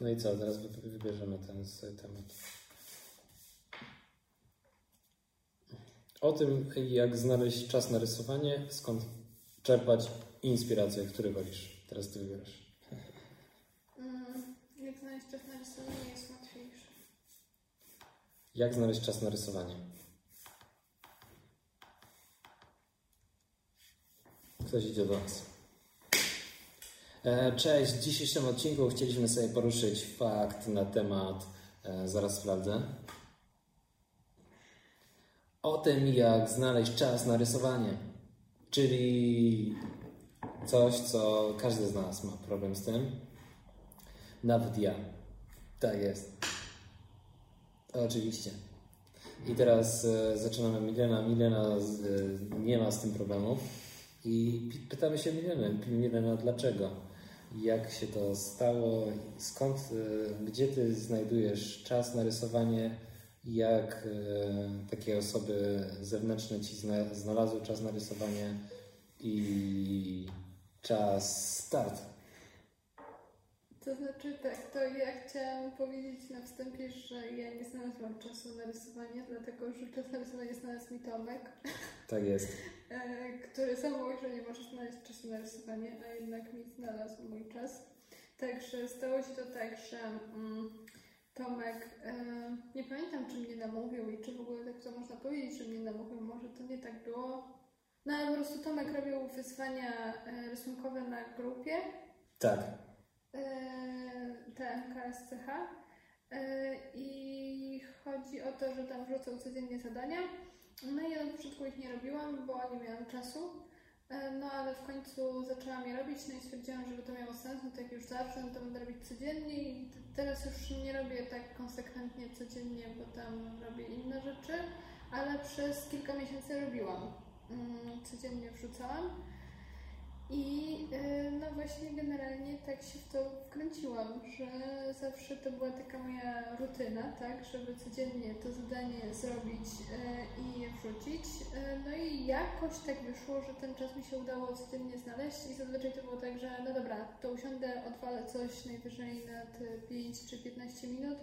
No i co, teraz wybierzemy ten temat. O tym, jak znaleźć czas na rysowanie, skąd czerpać inspirację, który wolisz. Teraz ty wybierasz. Mm, jak znaleźć czas na rysowanie jest łatwiejsze. Jak znaleźć czas na rysowanie? Ktoś idzie do nas. E, cześć, w dzisiejszym odcinku chcieliśmy sobie poruszyć fakt na temat, e, zaraz sprawdzę, o tym, jak znaleźć czas na rysowanie. Czyli coś, co każdy z nas ma problem z tym. Nawet ja. Tak jest. Oczywiście. I teraz e, zaczynamy Milena. Milena nie ma z tym problemu. I pytamy się Mileny, Milena, dlaczego? Jak się to stało? Skąd, e, gdzie ty znajdujesz czas na rysowanie? Jak e, takie osoby zewnętrzne ci zna, znalazły czas na rysowanie i czas start? To znaczy tak, to ja chciałam powiedzieć na wstępie, że ja nie znalazłam czasu na rysowanie, dlatego że czas na rysowanie znalazł mi Tomek, Tak jest. e, który sam mówi, że nie może znaleźć czasu na rysowanie, a jednak mi znalazł mój czas. Także stało się to tak, że mm, Tomek, e, nie pamiętam czy mnie namówił i czy w ogóle tak to można powiedzieć, że mnie namówił, może to nie tak było. No ale po prostu Tomek robił wyzwania e, rysunkowe na grupie Tak. TMKSCH e, i chodzi o to, że tam wrzucał codziennie zadania. No i ja na początku ich nie robiłam, bo nie miałam czasu. E, No ale w końcu zaczęłam je robić, no i stwierdziłam, żeby to miało sens, no to jak już zacznę, to będę robić codziennie i teraz już nie robię tak konsekwentnie codziennie, bo tam robię inne rzeczy, ale przez kilka miesięcy robiłam. Mm, Codziennie wrzucałam. I y, no właśnie generalnie tak się w to wkręciłam, że zawsze to była taka moja rutyna, tak, żeby codziennie to zadanie zrobić y, i wrzucić. Y, No i jakoś tak wyszło, że ten czas mi się udało codziennie znaleźć i zazwyczaj to było tak, że no dobra, to usiądę, odwalę coś najwyżej na te 5 czy 15 minut.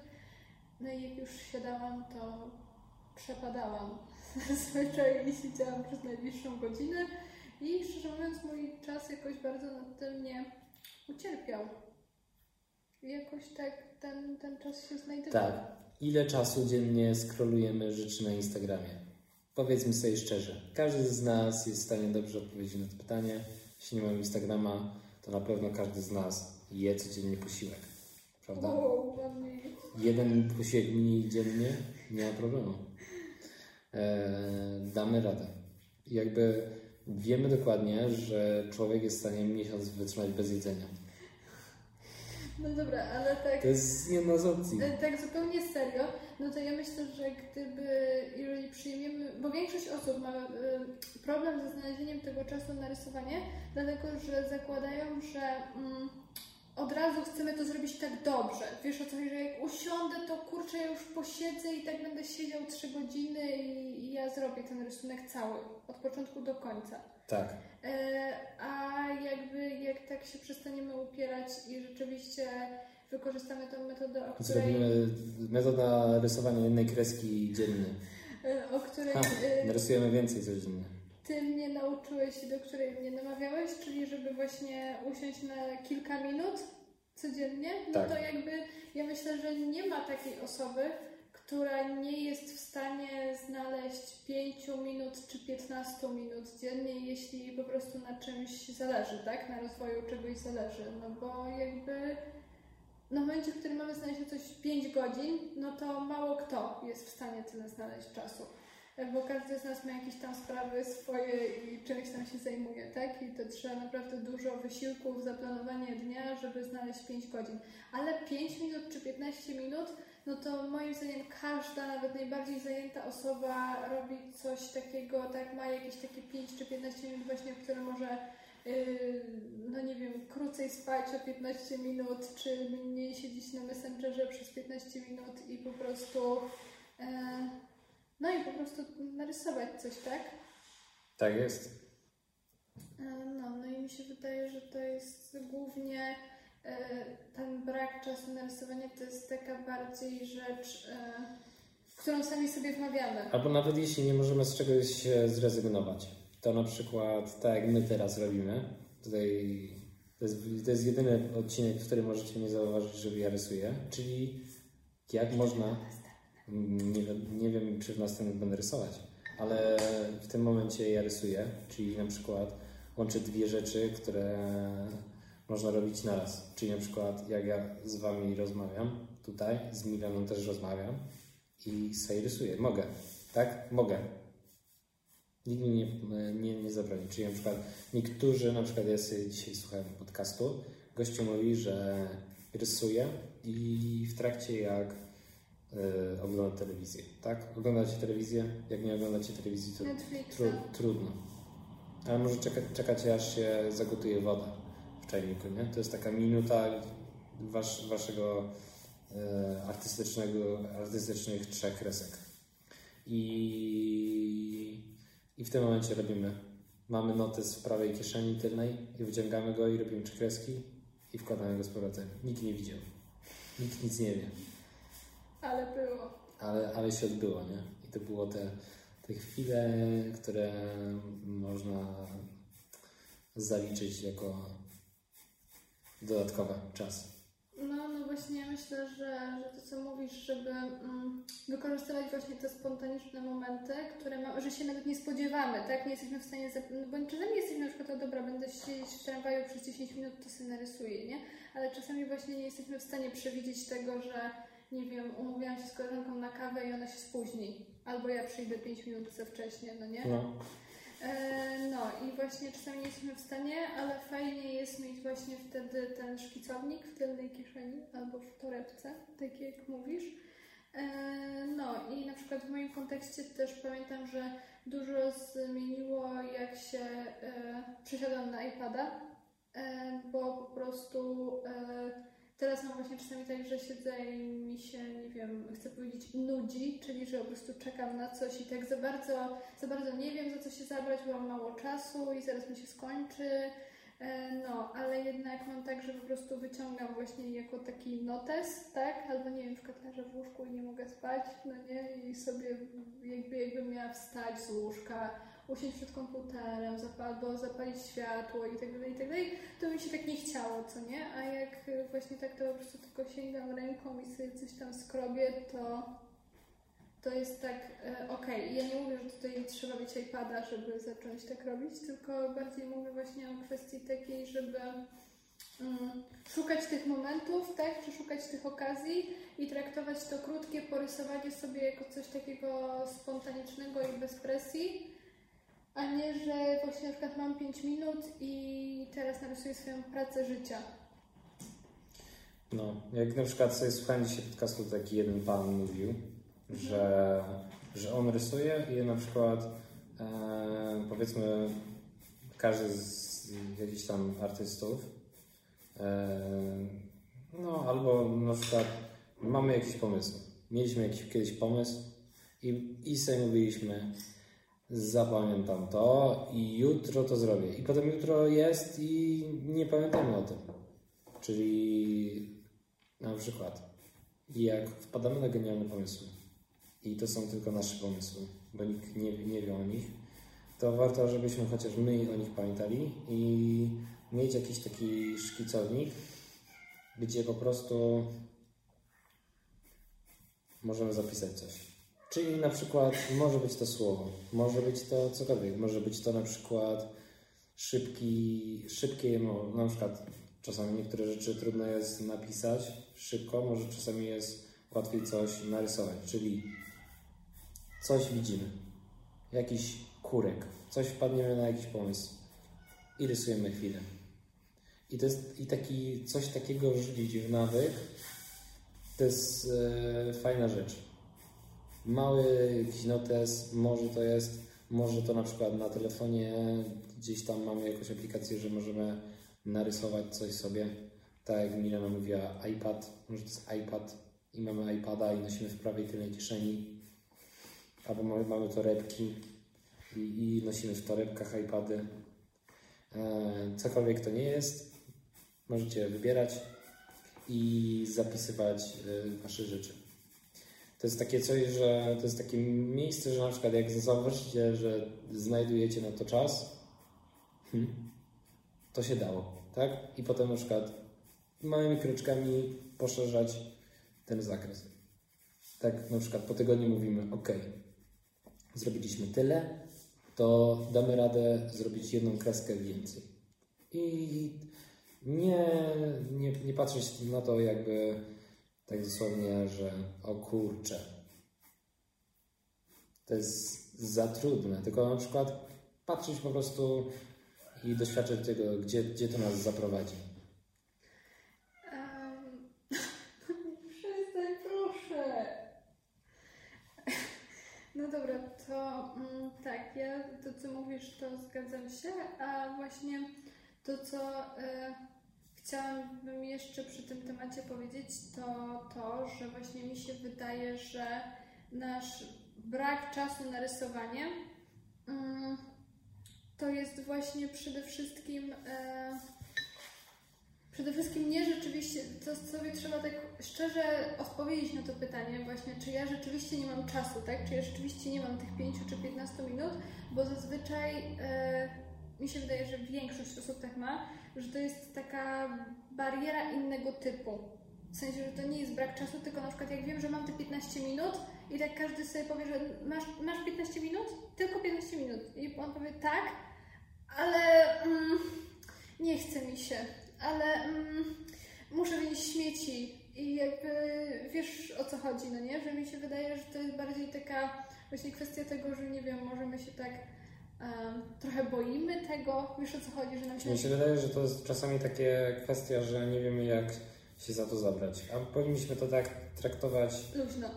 No i jak już siadałam, to przepadałam. Zazwyczaj siedziałam przez najbliższą godzinę. I szczerze mówiąc, mój czas jakoś bardzo nad tym nie ucierpiał. I Jakoś tak ten, ten czas się znajdował. Tak. Ile czasu dziennie skrolujemy rzeczy na Instagramie? Powiedzmy sobie szczerze. Każdy z nas jest w stanie dobrze odpowiedzieć na to pytanie. Jeśli nie mamy Instagrama, to na pewno każdy z nas je codziennie posiłek. Prawda? Wow. Jeden posiłek mniej dziennie, nie ma problemu. Eee, damy radę. Jakby wiemy dokładnie, że człowiek jest w stanie miesiąc wytrzymać bez jedzenia. No dobra, ale tak, To jest jedna z opcji. e, tak zupełnie serio, no to ja myślę, że gdyby, jeżeli przyjmiemy, bo większość osób ma e, problem ze znalezieniem tego czasu na rysowanie, dlatego że zakładają, że mm, od razu chcemy to zrobić tak dobrze. Wiesz o co chodzi, że jak usiądę, to kurczę, ja już posiedzę i tak będę siedział 3 godziny i, i ja zrobię ten rysunek cały, od początku do końca. Tak. E, A jakby jak tak się przestaniemy upierać i rzeczywiście wykorzystamy tą metodę, o której, Zrobimy metoda rysowania jednej kreski dziennie. e, o której Ha, e, narysujemy więcej codziennie. Ty mnie nauczyłeś i do której mnie namawiałeś, czyli żeby właśnie usiąść na kilka minut codziennie, no Tak. to jakby ja myślę, że nie ma takiej osoby, która nie jest w stanie znaleźć 5 minut czy 15 minut dziennie, jeśli po prostu na czymś zależy, tak? Na rozwoju czegoś zależy. No bo jakby no w momencie, w którym mamy znaleźć na coś 5 godzin, no to mało kto jest w stanie tyle znaleźć czasu. Bo każdy z nas ma jakieś tam sprawy swoje i czymś tam się zajmuje, tak? I to trzeba naprawdę dużo wysiłków, zaplanowanie dnia, żeby znaleźć 5 godzin. Ale 5 minut czy 15 minut, no to moim zdaniem każda, nawet najbardziej zajęta osoba robi coś takiego, tak, ma jakieś takie 5 czy 15 minut właśnie, które może yy, no nie wiem, krócej spać o 15 minut, czy mniej siedzieć na Messengerze przez 15 minut i po prostu e, no i po prostu narysować coś, tak? Tak jest. E, No, no i mi się wydaje, że to jest głównie e, ten brak czasu na rysowanie to jest taka bardziej rzecz, e, którą sami sobie wmawiamy. Albo nawet jeśli nie możemy z czegoś zrezygnować, to na przykład tak jak my teraz robimy, tutaj to jest, to jest jedyny odcinek, w którym możecie nie zauważyć, że ja rysuję, czyli jak można, nie, nie wiem czy w następnym będę rysować, ale w tym momencie ja rysuję, czyli na przykład łączę dwie rzeczy, które można robić naraz. Czyli na przykład jak ja z Wami rozmawiam tutaj, z Milaną też rozmawiam i sobie rysuję. Mogę, tak? Mogę. Nikt mi nie, nie, nie zabroni. Czyli na przykład niektórzy, na przykład ja sobie dzisiaj słuchałem podcastu, gościu mówi, że rysuje i w trakcie jak y, ogląda telewizję, tak? Oglądacie telewizję? Jak nie oglądacie telewizji, to tru, trudno. Ale może czeka, czekacie, aż się zagotuje woda w czajniku, nie? To jest taka minuta wasz, waszego y, artystycznego, artystycznych trzech kresek. I, I w tym momencie robimy. Mamy notes w prawej kieszeni tylnej i wyciągamy go i robimy trzy kreski i wkładamy go z powrotem. Nikt nie widział. Nikt nic nie wie. Ale było. Ale, ale się odbyło, nie? I to było te, te chwile, które można zaliczyć jako dodatkowy czas. No, no właśnie myślę, że, że to co mówisz, żeby mm, wykorzystywać właśnie te spontaniczne momenty, które ma, że się nawet nie spodziewamy, tak? Nie jesteśmy w stanie, no bo czasami jesteśmy na przykład, o dobra, będę siedzieć w tramwaju przez 10 minut, to sobie narysuję, nie? Ale czasami właśnie nie jesteśmy w stanie przewidzieć tego, że nie wiem, umówiłam się z koleżanką na kawę i ona się spóźni. Albo ja przyjdę 5 minut za wcześnie, no nie? No. E, no i właśnie czasami nie jesteśmy w stanie, ale fajnie jest mieć właśnie wtedy ten szkicownik w tylnej kieszeni albo w torebce, tak jak mówisz. E, no i na przykład w moim kontekście też pamiętam, że dużo zmieniło jak się e, przesiadłam na iPada, bo po prostu Teraz mam właśnie czasami tak, że siedzę i mi się, nie wiem, chcę powiedzieć, nudzi, czyli że po prostu czekam na coś i tak za bardzo, za bardzo nie wiem, za co się zabrać, bo mam mało czasu i zaraz mi się skończy. E, no, ale jednak mam tak, że po prostu wyciągam właśnie jako taki notes, tak? Albo nie wiem, w katlarze w łóżku i nie mogę spać, no nie? I sobie jakby, jakbym miała wstać z łóżka, usiąść przed komputerem, albo zapalić światło i tak dalej, i tak dalej, to mi się tak nie chciało, co nie? A jak właśnie tak to po prostu tylko sięgam ręką i sobie coś tam skrobię, to to jest tak, e, okej, okay. ja nie mówię, że tutaj trzeba mieć iPada, żeby zacząć tak robić, tylko bardziej mówię właśnie o kwestii takiej, żeby mm, szukać tych momentów, tak, czy szukać tych okazji i traktować to krótkie porysowanie sobie jako coś takiego spontanicznego i bez presji, a nie, że właśnie na przykład mam 5 minut i teraz narysuję swoją pracę życia. No, jak na przykład sobie słuchałem dzisiaj podcastu, taki jeden pan mówił, że, że on rysuje i na przykład e, powiedzmy każdy z jakichś tam artystów e, no albo na przykład mamy jakiś pomysł. Mieliśmy jakiś kiedyś pomysł i, i sobie mówiliśmy zapamiętam to i jutro to zrobię. I potem jutro jest i nie pamiętamy o tym. Czyli na przykład, jak wpadamy na genialne pomysły i to są tylko nasze pomysły, bo nikt nie, nie wie o nich, to warto, żebyśmy chociaż my o nich pamiętali i mieć jakiś taki szkicownik, gdzie po prostu możemy zapisać coś. Czyli na przykład może być to słowo, może być to cokolwiek, może być to na przykład szybki, szybkie, no, na przykład czasami niektóre rzeczy trudno jest napisać szybko, może czasami jest łatwiej coś narysować, czyli coś widzimy, jakiś kurek, coś wpadniemy na jakiś pomysł i rysujemy chwilę. I to jest i taki, coś takiego rzucić w nawyk, to jest e, fajna rzecz mały jakiś może to jest, może to na przykład na telefonie gdzieś tam mamy jakąś aplikację, że możemy narysować coś sobie. Tak jak Milena mówiła, iPad, może to jest iPad i mamy iPada i nosimy w prawej tylnej kieszeni. Albo mamy, mamy torebki i, i nosimy w torebkach iPady. E, cokolwiek to nie jest, możecie wybierać i zapisywać y, wasze rzeczy. To jest takie coś, że to jest takie miejsce, że na przykład jak zauważycie, że znajdujecie na to czas, hmm, to się dało, tak? I potem na przykład małymi kroczkami poszerzać ten zakres. Tak, na przykład po tygodniu mówimy, ok, zrobiliśmy tyle, to damy radę zrobić jedną kreskę więcej. I nie, nie, nie patrzeć na to jakby tak dosłownie, że o kurczę, to jest za trudne, tylko na przykład patrzeć po prostu i doświadczyć tego, gdzie, gdzie to nas zaprowadzi. Um, przestań, proszę. No dobra, to mm, tak, ja to co mówisz, to zgadzam się, a właśnie to co y, chciałabym jeszcze przy tym temacie powiedzieć, to to, że właśnie mi się wydaje, że nasz brak czasu na rysowanie mm, to jest właśnie przede wszystkim e, przede wszystkim nie rzeczywiście, to sobie trzeba tak szczerze odpowiedzieć na to pytanie właśnie, czy ja rzeczywiście nie mam czasu, tak? Czy ja rzeczywiście nie mam tych 5 czy 15 minut, bo zazwyczaj e, mi się wydaje, że większość osób tak ma, że to jest taka bariera innego typu. W sensie, że to nie jest brak czasu, tylko na przykład jak wiem, że mam te 15 minut i tak każdy sobie powie, że masz, masz 15 minut? Tylko 15 minut. I on powie tak, ale mm, nie chce mi się, ale mm, muszę mieć śmieci i jakby wiesz o co chodzi, no nie? Że mi się wydaje, że to jest bardziej taka właśnie kwestia tego, że nie wiem, możemy się tak um, trochę boimy tego, wiesz o co chodzi, że nam się... Mi się wydaje, że to jest czasami takie kwestia, że nie wiemy jak się za to zabrać, a powinniśmy to tak traktować Luźno.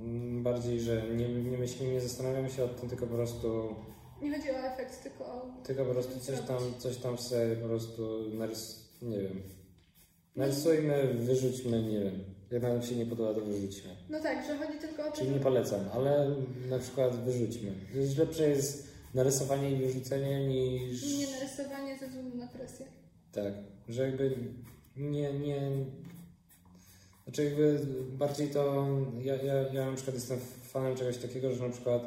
Mm, bardziej, że nie, nie myślimy, nie zastanawiamy się o tym, tylko po prostu Nie chodzi o efekt, tylko o... tylko po prostu coś tam, coś tam sobie po prostu narys... nie wiem. Narysujmy, wyrzućmy, nie wiem. Jak nam się nie podoba, to wyrzućmy. No tak, że chodzi tylko o to, Czyli nie polecam, ale na przykład wyrzućmy. Lepsze jest narysowanie i wyrzucenie niż... Nie narysowanie ze względu na presję. Tak, że jakby nie, nie... Znaczy jakby bardziej to... Ja, ja, ja na przykład jestem fanem czegoś takiego, że na przykład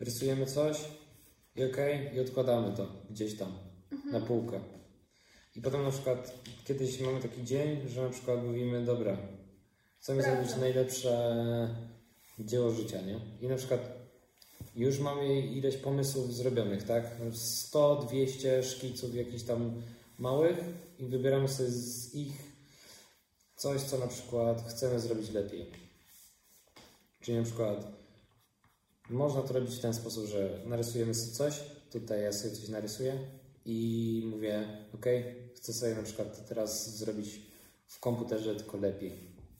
rysujemy coś i okej, i odkładamy to gdzieś tam na półkę. I potem na przykład kiedyś mamy taki dzień, że na przykład mówimy, dobra, chcemy Prawda. zrobić najlepsze dzieło życia, nie? I na przykład już mamy ileś pomysłów zrobionych, tak? 100, 200 szkiców jakichś tam małych i wybieramy sobie z ich coś, co na przykład chcemy zrobić lepiej. Czyli na przykład można to robić w ten sposób, że narysujemy sobie coś, tutaj ja sobie coś narysuję i mówię, ok, chcę sobie na przykład teraz zrobić w komputerze tylko lepiej.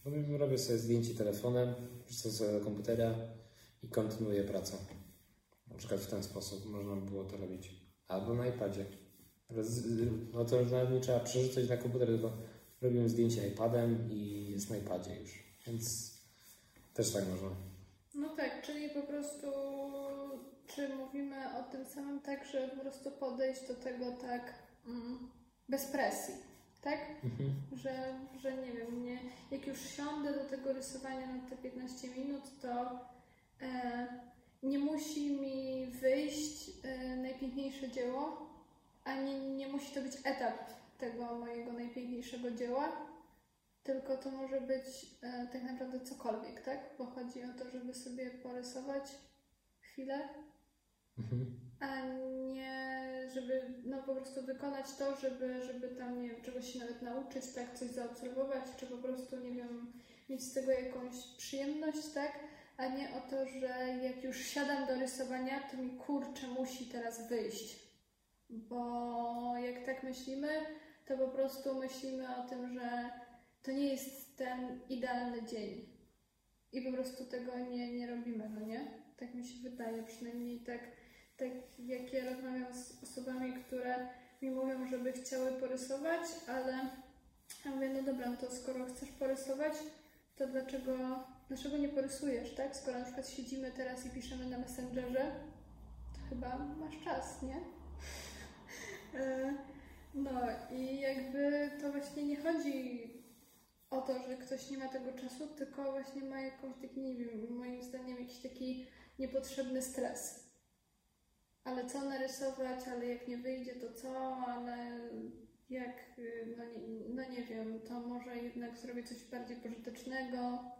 Robię- Robię sobie zdjęcie telefonem, wrzucę sobie do komputera i kontynuuję pracę. Na przykład w ten sposób można by było to robić. Albo na iPadzie. Roz- No to już nawet nie trzeba przerzucać na komputer, tylko robimy zdjęcie iPadem i jest na iPadzie już. Więc też tak można. No tak, czyli po prostu czy mówimy o tym samym tak, że po prostu podejść do tego tak mm, bez presji, tak? Mhm. Że, że nie wiem, nie, jak już siądę do tego rysowania na te 15 minut, to nie musi mi wyjść e, najpiękniejsze dzieło, ani nie musi to być etap tego mojego najpiękniejszego dzieła, tylko to może być e, tak naprawdę cokolwiek, tak? Bo chodzi o to, żeby sobie porysować chwilę, Mhm. a nie żeby no po prostu wykonać to, żeby, żeby tam, nie wiem, czegoś się nawet nauczyć, tak, coś zaobserwować, czy po prostu, nie wiem, mieć z tego jakąś przyjemność, tak, a nie o to, że jak już siadam do rysowania, to mi kurczę musi teraz wyjść. Bo jak tak myślimy, to po prostu myślimy o tym, że to nie jest ten idealny dzień. I po prostu tego nie, nie robimy, no nie? Tak mi się wydaje, przynajmniej tak, tak jak ja rozmawiam z osobami, które mi mówią, żeby chciały porysować, ale ja mówię, no dobra, no to skoro chcesz porysować, to dlaczego, dlaczego nie porysujesz, tak? Skoro na przykład siedzimy teraz i piszemy na Messengerze, to chyba masz czas, nie? E, No i jakby to właśnie nie chodzi o to, że ktoś nie ma tego czasu, tylko właśnie ma jakąś taki, nie wiem, moim zdaniem jakiś taki niepotrzebny stres. Ale co narysować, ale jak nie wyjdzie, to co, ale jak, no nie, no nie wiem, to może jednak zrobię coś bardziej pożytecznego.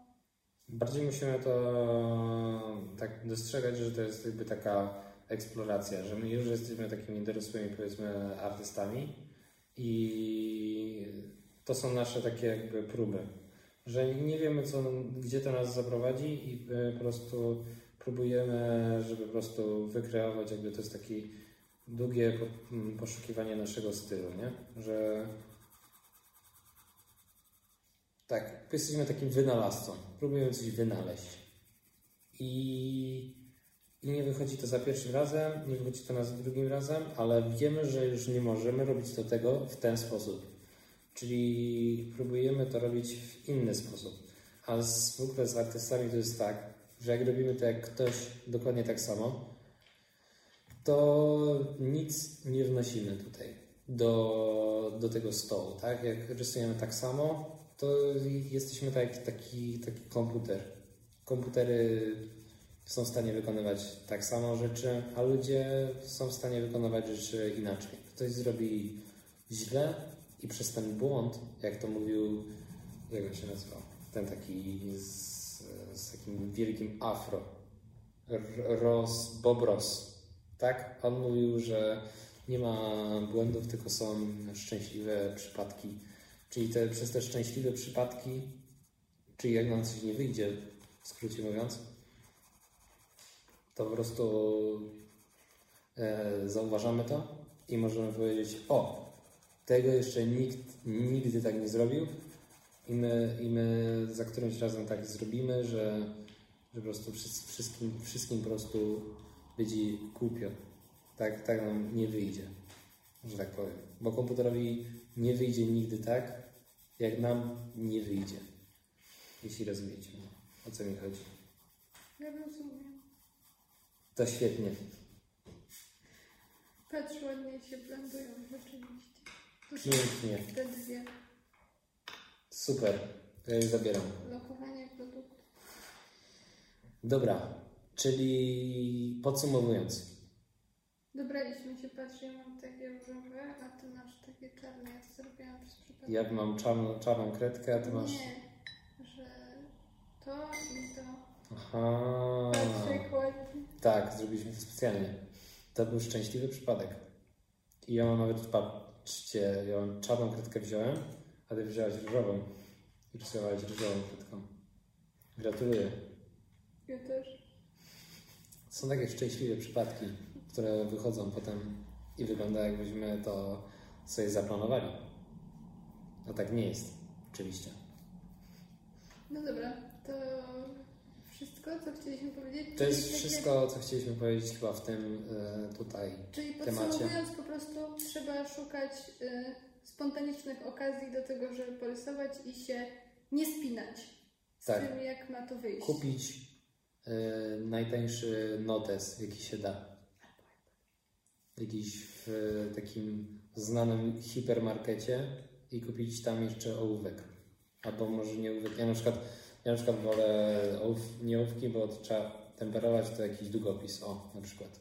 Bardziej musimy to tak dostrzegać, że to jest jakby taka eksploracja, że my już jesteśmy takimi dorosłymi, powiedzmy, artystami i to są nasze takie jakby próby, że nie wiemy, co, gdzie to nas zaprowadzi i po prostu próbujemy, żeby po prostu wykreować, jakby to jest takie długie poszukiwanie naszego stylu, nie? Że tak, jesteśmy takim wynalazcą, próbujemy coś wynaleźć i i nie wychodzi to za pierwszym razem, nie wychodzi to za drugim razem, ale wiemy, że już nie możemy robić tego w ten sposób. Czyli próbujemy to robić w inny sposób. A z, z artystami to jest tak, że jak robimy to jak ktoś dokładnie tak samo, to nic nie wnosimy tutaj do, do tego stołu. Tak? Jak rysujemy tak samo, to jesteśmy tak, taki, taki komputer. Komputery są w stanie wykonywać tak samo rzeczy, a ludzie są w stanie wykonywać rzeczy inaczej. Ktoś zrobi źle i przez ten błąd, jak to mówił, jak on się nazywał, ten taki z, z takim wielkim afro, Ros, Bob Ross, tak? On mówił, że nie ma błędów, tylko są szczęśliwe przypadki. Czyli te, przez te szczęśliwe przypadki, czyli jak nam coś nie wyjdzie, w skrócie mówiąc, to po prostu e, zauważamy to i możemy powiedzieć: O, tego jeszcze nikt nigdy tak nie zrobił, i my, i my za którymś razem tak zrobimy, że, że po prostu wszystkim, wszystkim po prostu będzie głupio. Tak, tak nam nie wyjdzie, że tak powiem. Bo komputerowi nie wyjdzie nigdy tak, jak nam nie wyjdzie. Jeśli rozumiecie, o co mi chodzi. Ja rozumiem. To świetnie. Patrz, ładnie się blendują rzeczywiście. Pięknie. Te dwie. Super. Ja je zabieram. Lokowanie produktu. Dobra. Czyli podsumowując. Dobraliśmy się, patrz, ja mam takie różowe, a ty masz takie czarne. Ja to zrobiłam przez przypadek. Ja mam czarną, czarną kredkę, a ty masz... Nie, że to i to. Aha. Patrz, jak ładnie. Tak, zrobiliśmy to specjalnie. To był szczęśliwy przypadek. I ja mam nawet, patrzcie, ja mam czarną kredkę wziąłem, a ty wziąłeś różową. I rysowałeś różową kredką. Gratuluję. Ja też. Są takie szczęśliwe przypadki, które wychodzą potem i wygląda jakbyśmy to sobie zaplanowali. A tak nie jest, oczywiście. No dobra, to wszystko, co chcieliśmy powiedzieć? To jest Czyli wszystko, co chcieliśmy powiedzieć chyba w tym y, tutaj Czyli temacie. podsumowując, po prostu trzeba szukać y, spontanicznych okazji do tego, żeby porysować i się nie spinać z Tak. tym, jak ma to wyjść. Kupić y, najtańszy notes, jaki się da. W y, takim znanym hipermarkecie i kupić tam jeszcze ołówek. Albo może nie ołówek. Ja na przykład, ja na przykład wolę ołów, nie ołówki, bo trzeba temperować to jakiś długopis. O, na przykład.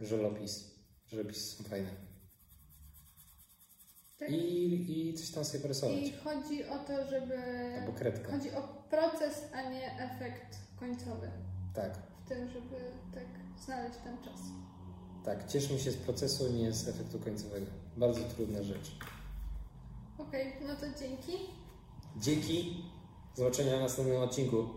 Żelopis. Żelopisy są fajne. Tak? I, I coś tam sobie porysować. I chodzi o to, żeby. Albo kredka. Chodzi o proces, a nie efekt końcowy. Tak. W tym, żeby tak znaleźć ten czas. Tak, cieszmy się z procesu, nie z efektu końcowego. Bardzo trudna rzecz. Okej, no to dzięki. Dzięki. Zobaczenia w następnym odcinku.